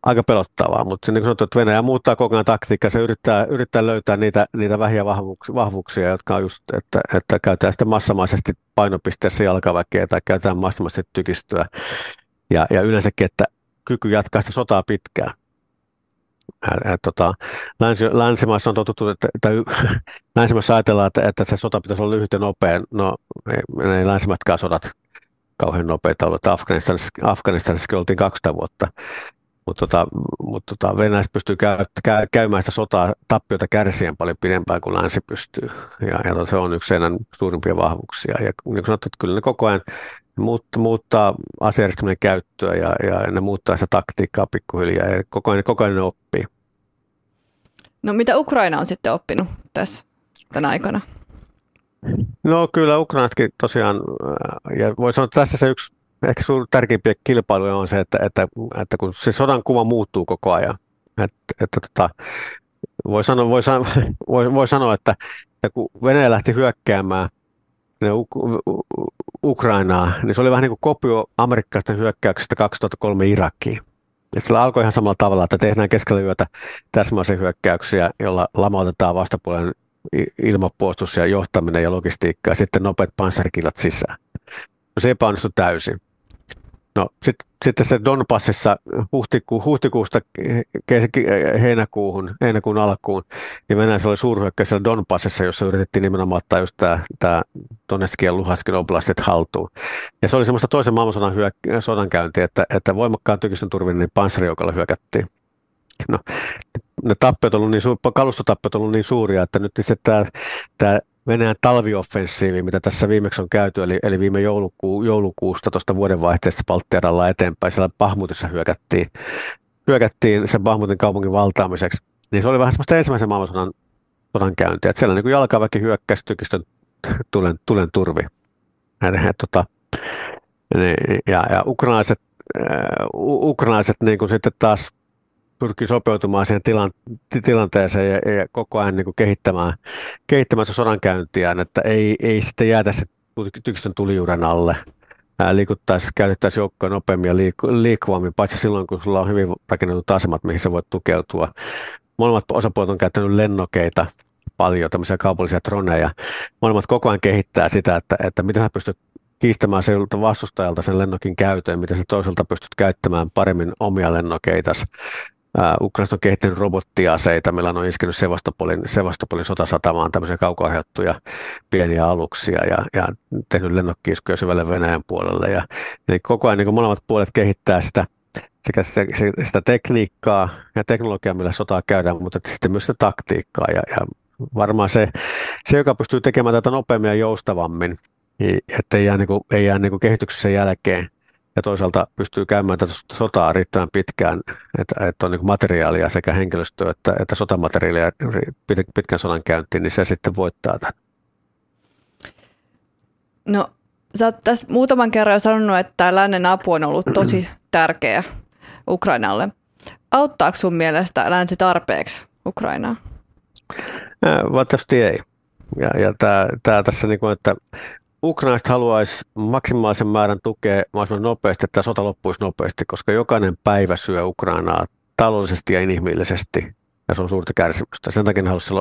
aika pelottavaa, mutta se niin kuin sanottu, että Venäjä muuttaa koko ajan taktiikkaa, se yrittää, yrittää löytää niitä, niitä vähiä vahvuuksia, vahvuuksia, jotka on just, että, että käytetään sitten massamaisesti painopisteessä jalkaväkeä tai käytetään massamaisesti tykistöä ja, ja yleensäkin, että kyky jatkaa sitä sotaa pitkään. Ja, tota, länsi, länsimaissa on totuttu, että, että [LAUGHS] länsimaissa ajatellaan, että, että se sota pitäisi olla lyhyt ja nopea. No, ei, ei länsimaatkaan sodat kauhean nopeita ollut. Afganistanissa, Afganistanissa oltiin 200 vuotta. Mutta tota, mut tota, Venäjä pystyy käy, käy, käymään sitä sotaa tappiota kärsien paljon pidempään kuin länsi pystyy. Ja, ja se on yksi heidän suurimpia vahvuuksia. Ja niin kuin sanottu, että kyllä ne koko ajan muuttaa, muuttaa asejärjestelmien käyttöä ja, ja ne muuttaa sitä taktiikkaa pikkuhiljaa ja koko ajan, koko ajan ne oppii. No mitä Ukraina on sitten oppinut tässä tänä aikana? No kyllä Ukrainatkin tosiaan, ja voi sanoa, että tässä se yksi ehkä sun tärkeimpiä kilpailuja on se, että, että, että kun se sodan kuva muuttuu koko ajan, että, että tota, voi, sanoa, voi, [LAUGHS] voi, voi sanoa, että, että kun Venäjä lähti hyökkäämään Ukrainaa, niin se oli vähän niin kuin kopio amerikkalaisten hyökkäyksestä 2003 Irakiin. Et sillä alkoi ihan samalla tavalla, että tehdään keskellä yötä täsmäisiä hyökkäyksiä, jolla lamautetaan vastapuolen ilmapuolustus ja johtaminen ja logistiikka ja sitten nopeat panssarikillat sisään. No se epäonnistui täysin. No sitten sit se Donbassissa huhtiku, huhtikuusta heinäkuuhun, heinäkuun alkuun, niin Venäjällä oli suurhyökkäys siellä Donbassissa, jossa yritettiin nimenomaan ottaa just tämä, tämä Donetskin ja Luhanskin oblastit haltuun. Ja se oli semmoista toisen maailmansodan hyök- sodankäyntiä, että, että voimakkaan tykistön turvin niin panssarijoukalla hyökättiin. No, ne tappiot on ollut niin, kalustotappiot on ollut niin suuria, että nyt tämä, tämä Venäjän talvioffensiivi, mitä tässä viimeksi on käyty, eli, eli viime joulukuu, joulukuusta tuosta vuodenvaihteesta Baltiaralla eteenpäin, siellä Pahmutissa hyökättiin, hyökättiin sen Pahmutin kaupungin valtaamiseksi, niin se oli vähän semmoista ensimmäisen maailmansodan sodan käyntiä, että siellä niin kuin jalkaväki hyökkäsi tykistön tulen, tulen turvi. Ja, ja, tota, ja, ja ukrainaiset, äh, ukrainaiset niin kuin sitten taas pyrkii sopeutumaan siihen tilan, tilanteeseen ja, ja koko ajan niin kuin kehittämään, kehittämään sodankäyntiään, että ei, ei sitten jäätä se tykistön tulijuuden alle. liikuttaisiin, käytettäisiin joukkoja nopeammin ja liik- liikkuvammin, paitsi silloin, kun sulla on hyvin rakennetut asemat, mihin sä voit tukeutua. Molemmat osapuolet on käyttänyt lennokeita paljon, tämmöisiä kaupallisia droneja. Molemmat koko ajan kehittää sitä, että, että miten sä pystyt kiistämään siltä vastustajalta sen lennokin käytön, miten sä toiselta pystyt käyttämään paremmin omia lennokeitas. Ukrainasta on kehittänyt robottiaseita, meillä on iskenyt Sevastopolin, Sevastopolin sotasatamaan tämmöisiä kaukoaiheutuja pieniä aluksia ja, ja tehnyt lennokkiiskuja syvälle Venäjän puolelle. Ja, eli koko ajan niin molemmat puolet kehittää sitä, sekä sitä, sitä tekniikkaa ja teknologiaa, millä sotaa käydään, mutta sitten myös sitä taktiikkaa. Ja, ja varmaan se, se, joka pystyy tekemään tätä nopeammin ja joustavammin, niin että ei jää, niin kuin, ei jää niin kuin kehityksessä jälkeen – ja toisaalta pystyy käymään tätä sotaa riittävän pitkään, että, että on niin materiaalia sekä henkilöstöä että, että sotamateriaalia pitkän sodan käyntiin, niin se sitten voittaa tämän. No, sä oot tässä muutaman kerran jo sanonut, että lännen apu on ollut tosi [CLEARS THROAT] tärkeä Ukrainalle. Auttaako sun mielestä länsi tarpeeksi Ukrainaa? Valitettavasti ei. Ja, ja tämä tässä, niin kuin, että Ukrainasta haluaisi maksimaalisen määrän tukea mahdollisimman nopeasti, että sota loppuisi nopeasti, koska jokainen päivä syö Ukrainaa taloudellisesti ja inhimillisesti, ja se on suurta kärsimystä. Sen takia ne haluaisi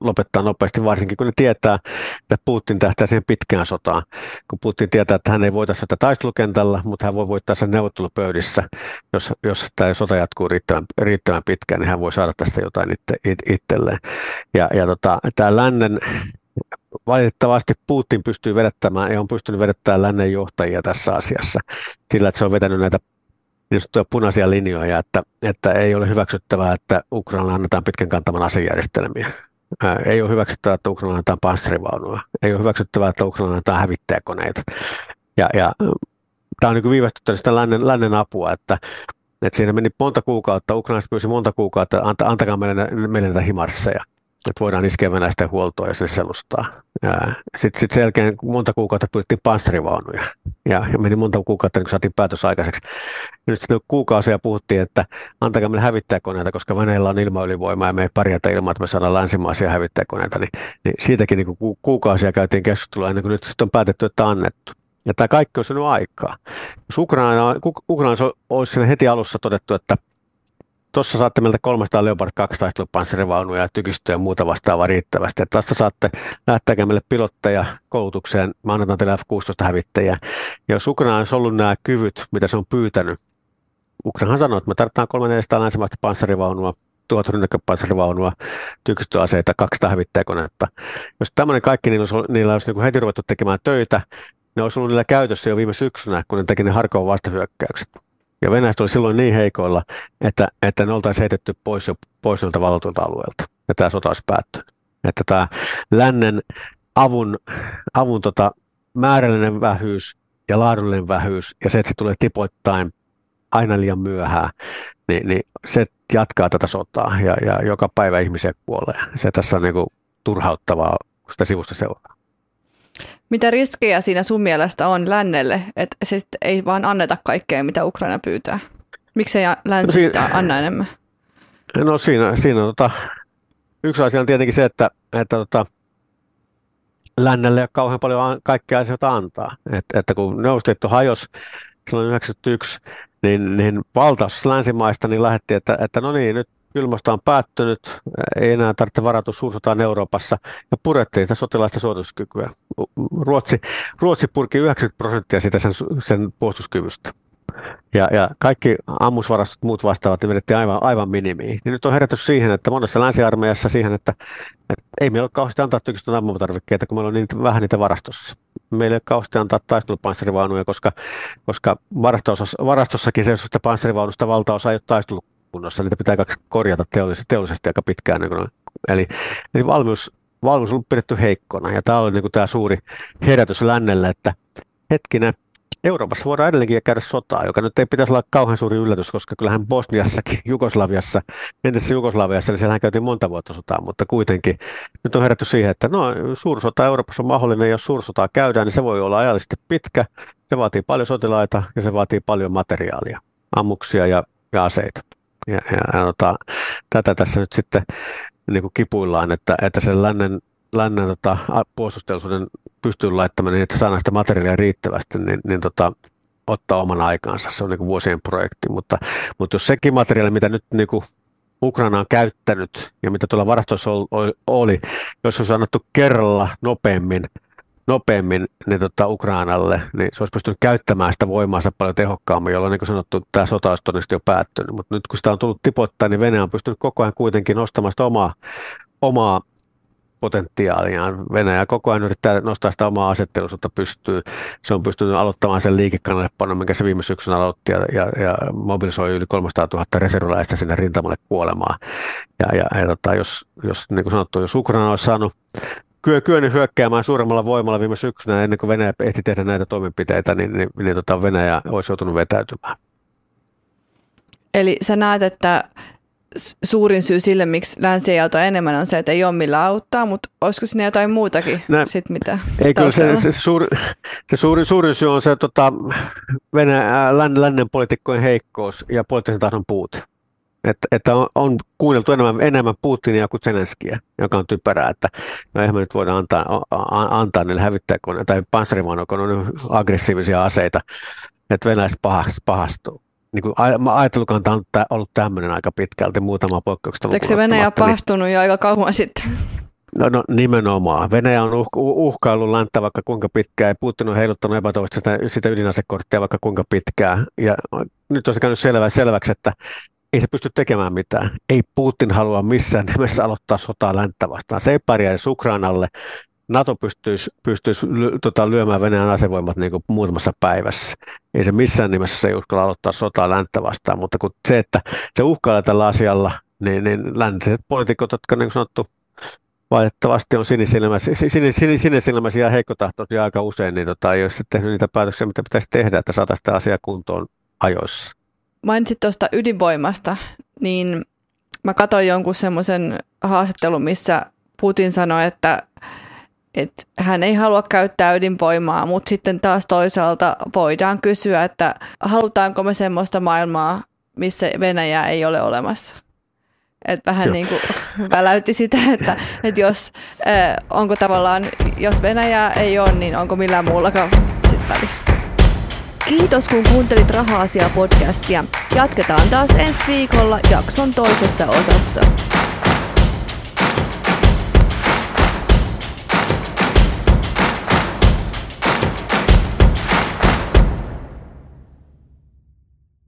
lopettaa nopeasti, varsinkin kun ne tietää, että Putin tähtää siihen pitkään sotaan. Kun Putin tietää, että hän ei voita sitä taistelukentällä, mutta hän voi voittaa sen neuvottelupöydissä, jos, jos tämä sota jatkuu riittävän, riittävän pitkään, niin hän voi saada tästä jotain itse, itselleen. Ja, ja tota, tämä lännen valitettavasti Putin pystyy vedettämään ja on pystynyt vedettämään lännen johtajia tässä asiassa sillä, että se on vetänyt näitä niin punaisia linjoja, että, että ei ole hyväksyttävää, että Ukraina annetaan pitkän kantaman asejärjestelmiä. Ei ole hyväksyttävää, että Ukraina annetaan panssarivaunuja. Ei ole hyväksyttävää, että Ukraina annetaan hävittäjäkoneita. Ja, ja tämä on niin viivästyttänyt sitä lännen, lännen apua, että, että siinä meni monta kuukautta, Ukraina pyysi monta kuukautta, että antakaa meille, meille näitä himarsseja että voidaan iskeä venäläisten huoltoa ja sinne selustaa. Sitten sit sen jälkeen monta kuukautta pyydettiin panssarivaunuja ja, meni monta kuukautta, niin kun saatiin päätös aikaiseksi. Ja nyt sitten kuukausia puhuttiin, että antakaa meille hävittäjäkoneita, koska Venäjällä on ilmaylivoimaa ja me ei pärjätä ilman, että me saadaan länsimaisia hävittäjäkoneita. Niin, niin siitäkin niin ku, kuukausia käytiin keskustelua ennen kuin nyt sitten on päätetty, että annettu. Ja tämä kaikki on sinun aikaa. Jos Ukraina, Ukraina olisi heti alussa todettu, että tuossa saatte meiltä 300 Leopard 2 taistelupanssarivaunuja ja tykistöjä ja muuta vastaavaa riittävästi. Tästä saatte lähteä meille pilotteja koulutukseen. Mä annetaan teille F-16 hävittäjiä. Ja jos Ukraina olisi ollut nämä kyvyt, mitä se on pyytänyt, Ukraina sanoi, että me tarvitaan 300 länsimaista panssarivaunua, tuhat rynnäkköpanssarivaunua, tykistöaseita, 200 hävittäjäkonetta. Jos tämmöinen kaikki, niillä olisi, niillä olisi niin heti ruvettu tekemään töitä, ne olisi ollut niillä käytössä jo viime syksynä, kun ne teki ne Harkovan vastahyökkäykset. Ja Venäjä oli silloin niin heikoilla, että, että ne oltaisiin heitetty pois, jo, pois noilta valtuilta alueelta. Ja tämä sota olisi päättynyt. Että tämä lännen avun, avun tota, määrällinen vähyys ja laadullinen vähyys ja se, että se tulee tipoittain aina liian myöhään, niin, niin se jatkaa tätä sotaa ja, ja joka päivä ihmisiä kuolee. Se tässä on niin kuin turhauttavaa, kun sitä sivusta seuraa. Mitä riskejä siinä sun mielestä on lännelle, että se ei vaan anneta kaikkea, mitä Ukraina pyytää? Miksei länsi sitä anna enemmän? No siinä, siinä tota, yksi asia on tietenkin se, että, että tota, lännelle ei ole kauhean paljon kaikkea asioita antaa. Et, että kun Neuvostoliitto hajosi silloin 91, niin, niin valtaus länsimaista niin lähetti, että, että no niin, nyt kylmästä on päättynyt, ei enää tarvitse varautua suursotaan Euroopassa, ja purettiin sitä sotilaista suorituskykyä. Ruotsi, Ruotsi purki 90 prosenttia sitä sen, sen puolustuskyvystä. Ja, ja kaikki ammusvarastot muut vastaavat vedettiin aivan, aivan minimiin. Niin nyt on herätys siihen, että monessa länsiarmeijassa siihen, että, että ei meillä ole kauheasti antaa tykistön ammutarvikkeita, kun meillä on niin, vähän niitä varastossa. Meillä ei ole kauheasti antaa taistelupanssarivaunuja, koska, koska varastossa, varastossakin se, että panssarivaunusta valtaosa ei ole taistelukunnossa, niitä pitää korjata teollisesti, teollisesti aika pitkään. Niin eli, eli valmius, valmius on pidetty heikkona, ja tämä oli niin kuin tämä suuri herätys lännelle, että hetkinen, Euroopassa voidaan edelleenkin käydä sotaa, joka nyt ei pitäisi olla kauhean suuri yllätys, koska kyllähän Bosniassakin, Jugoslaviassa, entisessä Jugoslaviassa, niin siellähän käytiin monta vuotta sotaa, mutta kuitenkin nyt on herätty siihen, että no, suursota Euroopassa on mahdollinen, jos suursotaa käydään, niin se voi olla ajallisesti pitkä, se vaatii paljon sotilaita ja se vaatii paljon materiaalia, ammuksia ja, ja aseita. Ja, ja, ja tota, tätä tässä nyt sitten niin kuin kipuillaan, että, että sen lännen lännen tota, puolustusteollisuuden pystyyn laittaminen niin, että saadaan sitä materiaalia riittävästi, niin, niin tota, ottaa oman aikansa. Se on niin vuosien projekti, mutta, mutta jos sekin materiaali, mitä nyt niin kuin Ukraina on käyttänyt ja mitä tuolla varastoissa oli, jos olisi annettu kerralla nopeammin, nopeammin niin tota Ukrainalle, niin se olisi pystynyt käyttämään sitä voimaansa paljon tehokkaammin, jolloin niin kuin sanottu, tämä sota olisi todennäköisesti jo päättynyt. Mutta nyt kun sitä on tullut tipoittain, niin Venäjä on pystynyt koko ajan kuitenkin nostamaan sitä omaa, omaa potentiaaliaan. Venäjä koko ajan yrittää nostaa sitä omaa asettelusuutta pystyy. Se on pystynyt aloittamaan sen liikekannallepanon, minkä se viime syksyn aloitti, ja, ja, ja mobilisoi yli 300 000 reserviläistä sinne rintamalle kuolemaan. Ja, ja, ja tota, jos, jos, niin kuin sanottu, jos Ukraina olisi saanut kyennyt hyökkäämään suuremmalla voimalla viime syksynä ennen kuin Venäjä ehti tehdä näitä toimenpiteitä, niin, niin, niin tota Venäjä olisi joutunut vetäytymään. Eli sä näet, että suurin syy sille, miksi länsi ei auta enemmän, on se, että ei ole millä auttaa, mutta olisiko sinne jotain muutakin no, sit mitä Ei kyllä se, se, suuri, se suuri, suurin syy on se tota, Venäjä, lännen, lännen poliitikkojen heikkous ja poliittisen tahdon puute. Että, että on, on kuunneltu enemmän, enemmän Putinia kuin Zelenskiä, joka on typerää, että no eihän me nyt voida antaa, antaa niille hävittäjäkoneille tai panssarivaunuja, kun on aggressiivisia aseita, että venäläiset pahastuu niin kuin ajattelukanta on ollut tämmöinen aika pitkälti, muutama poikkeuksesta Eikö se Venäjä niin- pahastunut niin, jo aika kauan sitten? No, no nimenomaan. Venäjä on uh, uhkaillut länttä vaikka kuinka pitkään ja Putin on heiluttanut epätoivosti sitä, sitä ydinasekorttia vaikka kuinka pitkään. Ja nyt on se käynyt selvä, selväksi, että ei se pysty tekemään mitään. Ei Putin halua missään nimessä aloittaa sotaa länttä vastaan. Se ei pärjää edes Ukrainalle. NATO pystyisi, pystyisi tota, lyömään Venäjän asevoimat niin kuin muutamassa päivässä. Ei se missään nimessä se ei uskalla aloittaa sotaa länttä vastaan, mutta kun se, että se uhkailee tällä asialla, niin, niin läntiset poliitikot, jotka niin kuin sanottu, valitettavasti on sinisilmäisiä, ja heikkotahtoisia aika usein, niin tota, ei ole tehnyt niitä päätöksiä, mitä pitäisi tehdä, että saataisiin asiaa kuntoon ajoissa. Mainitsit tuosta ydinvoimasta, niin mä katsoin jonkun semmoisen haastattelun, missä Putin sanoi, että että hän ei halua käyttää ydinvoimaa, mutta sitten taas toisaalta voidaan kysyä, että halutaanko me semmoista maailmaa, missä Venäjä ei ole olemassa. Että vähän Joo. niin kuin väläytti sitä, että, että jos, äh, onko tavallaan, jos Venäjä ei ole, niin onko millään muullakaan sitten väliä. Kiitos kun kuuntelit Raha-asia podcastia. Jatketaan taas ensi viikolla jakson toisessa osassa.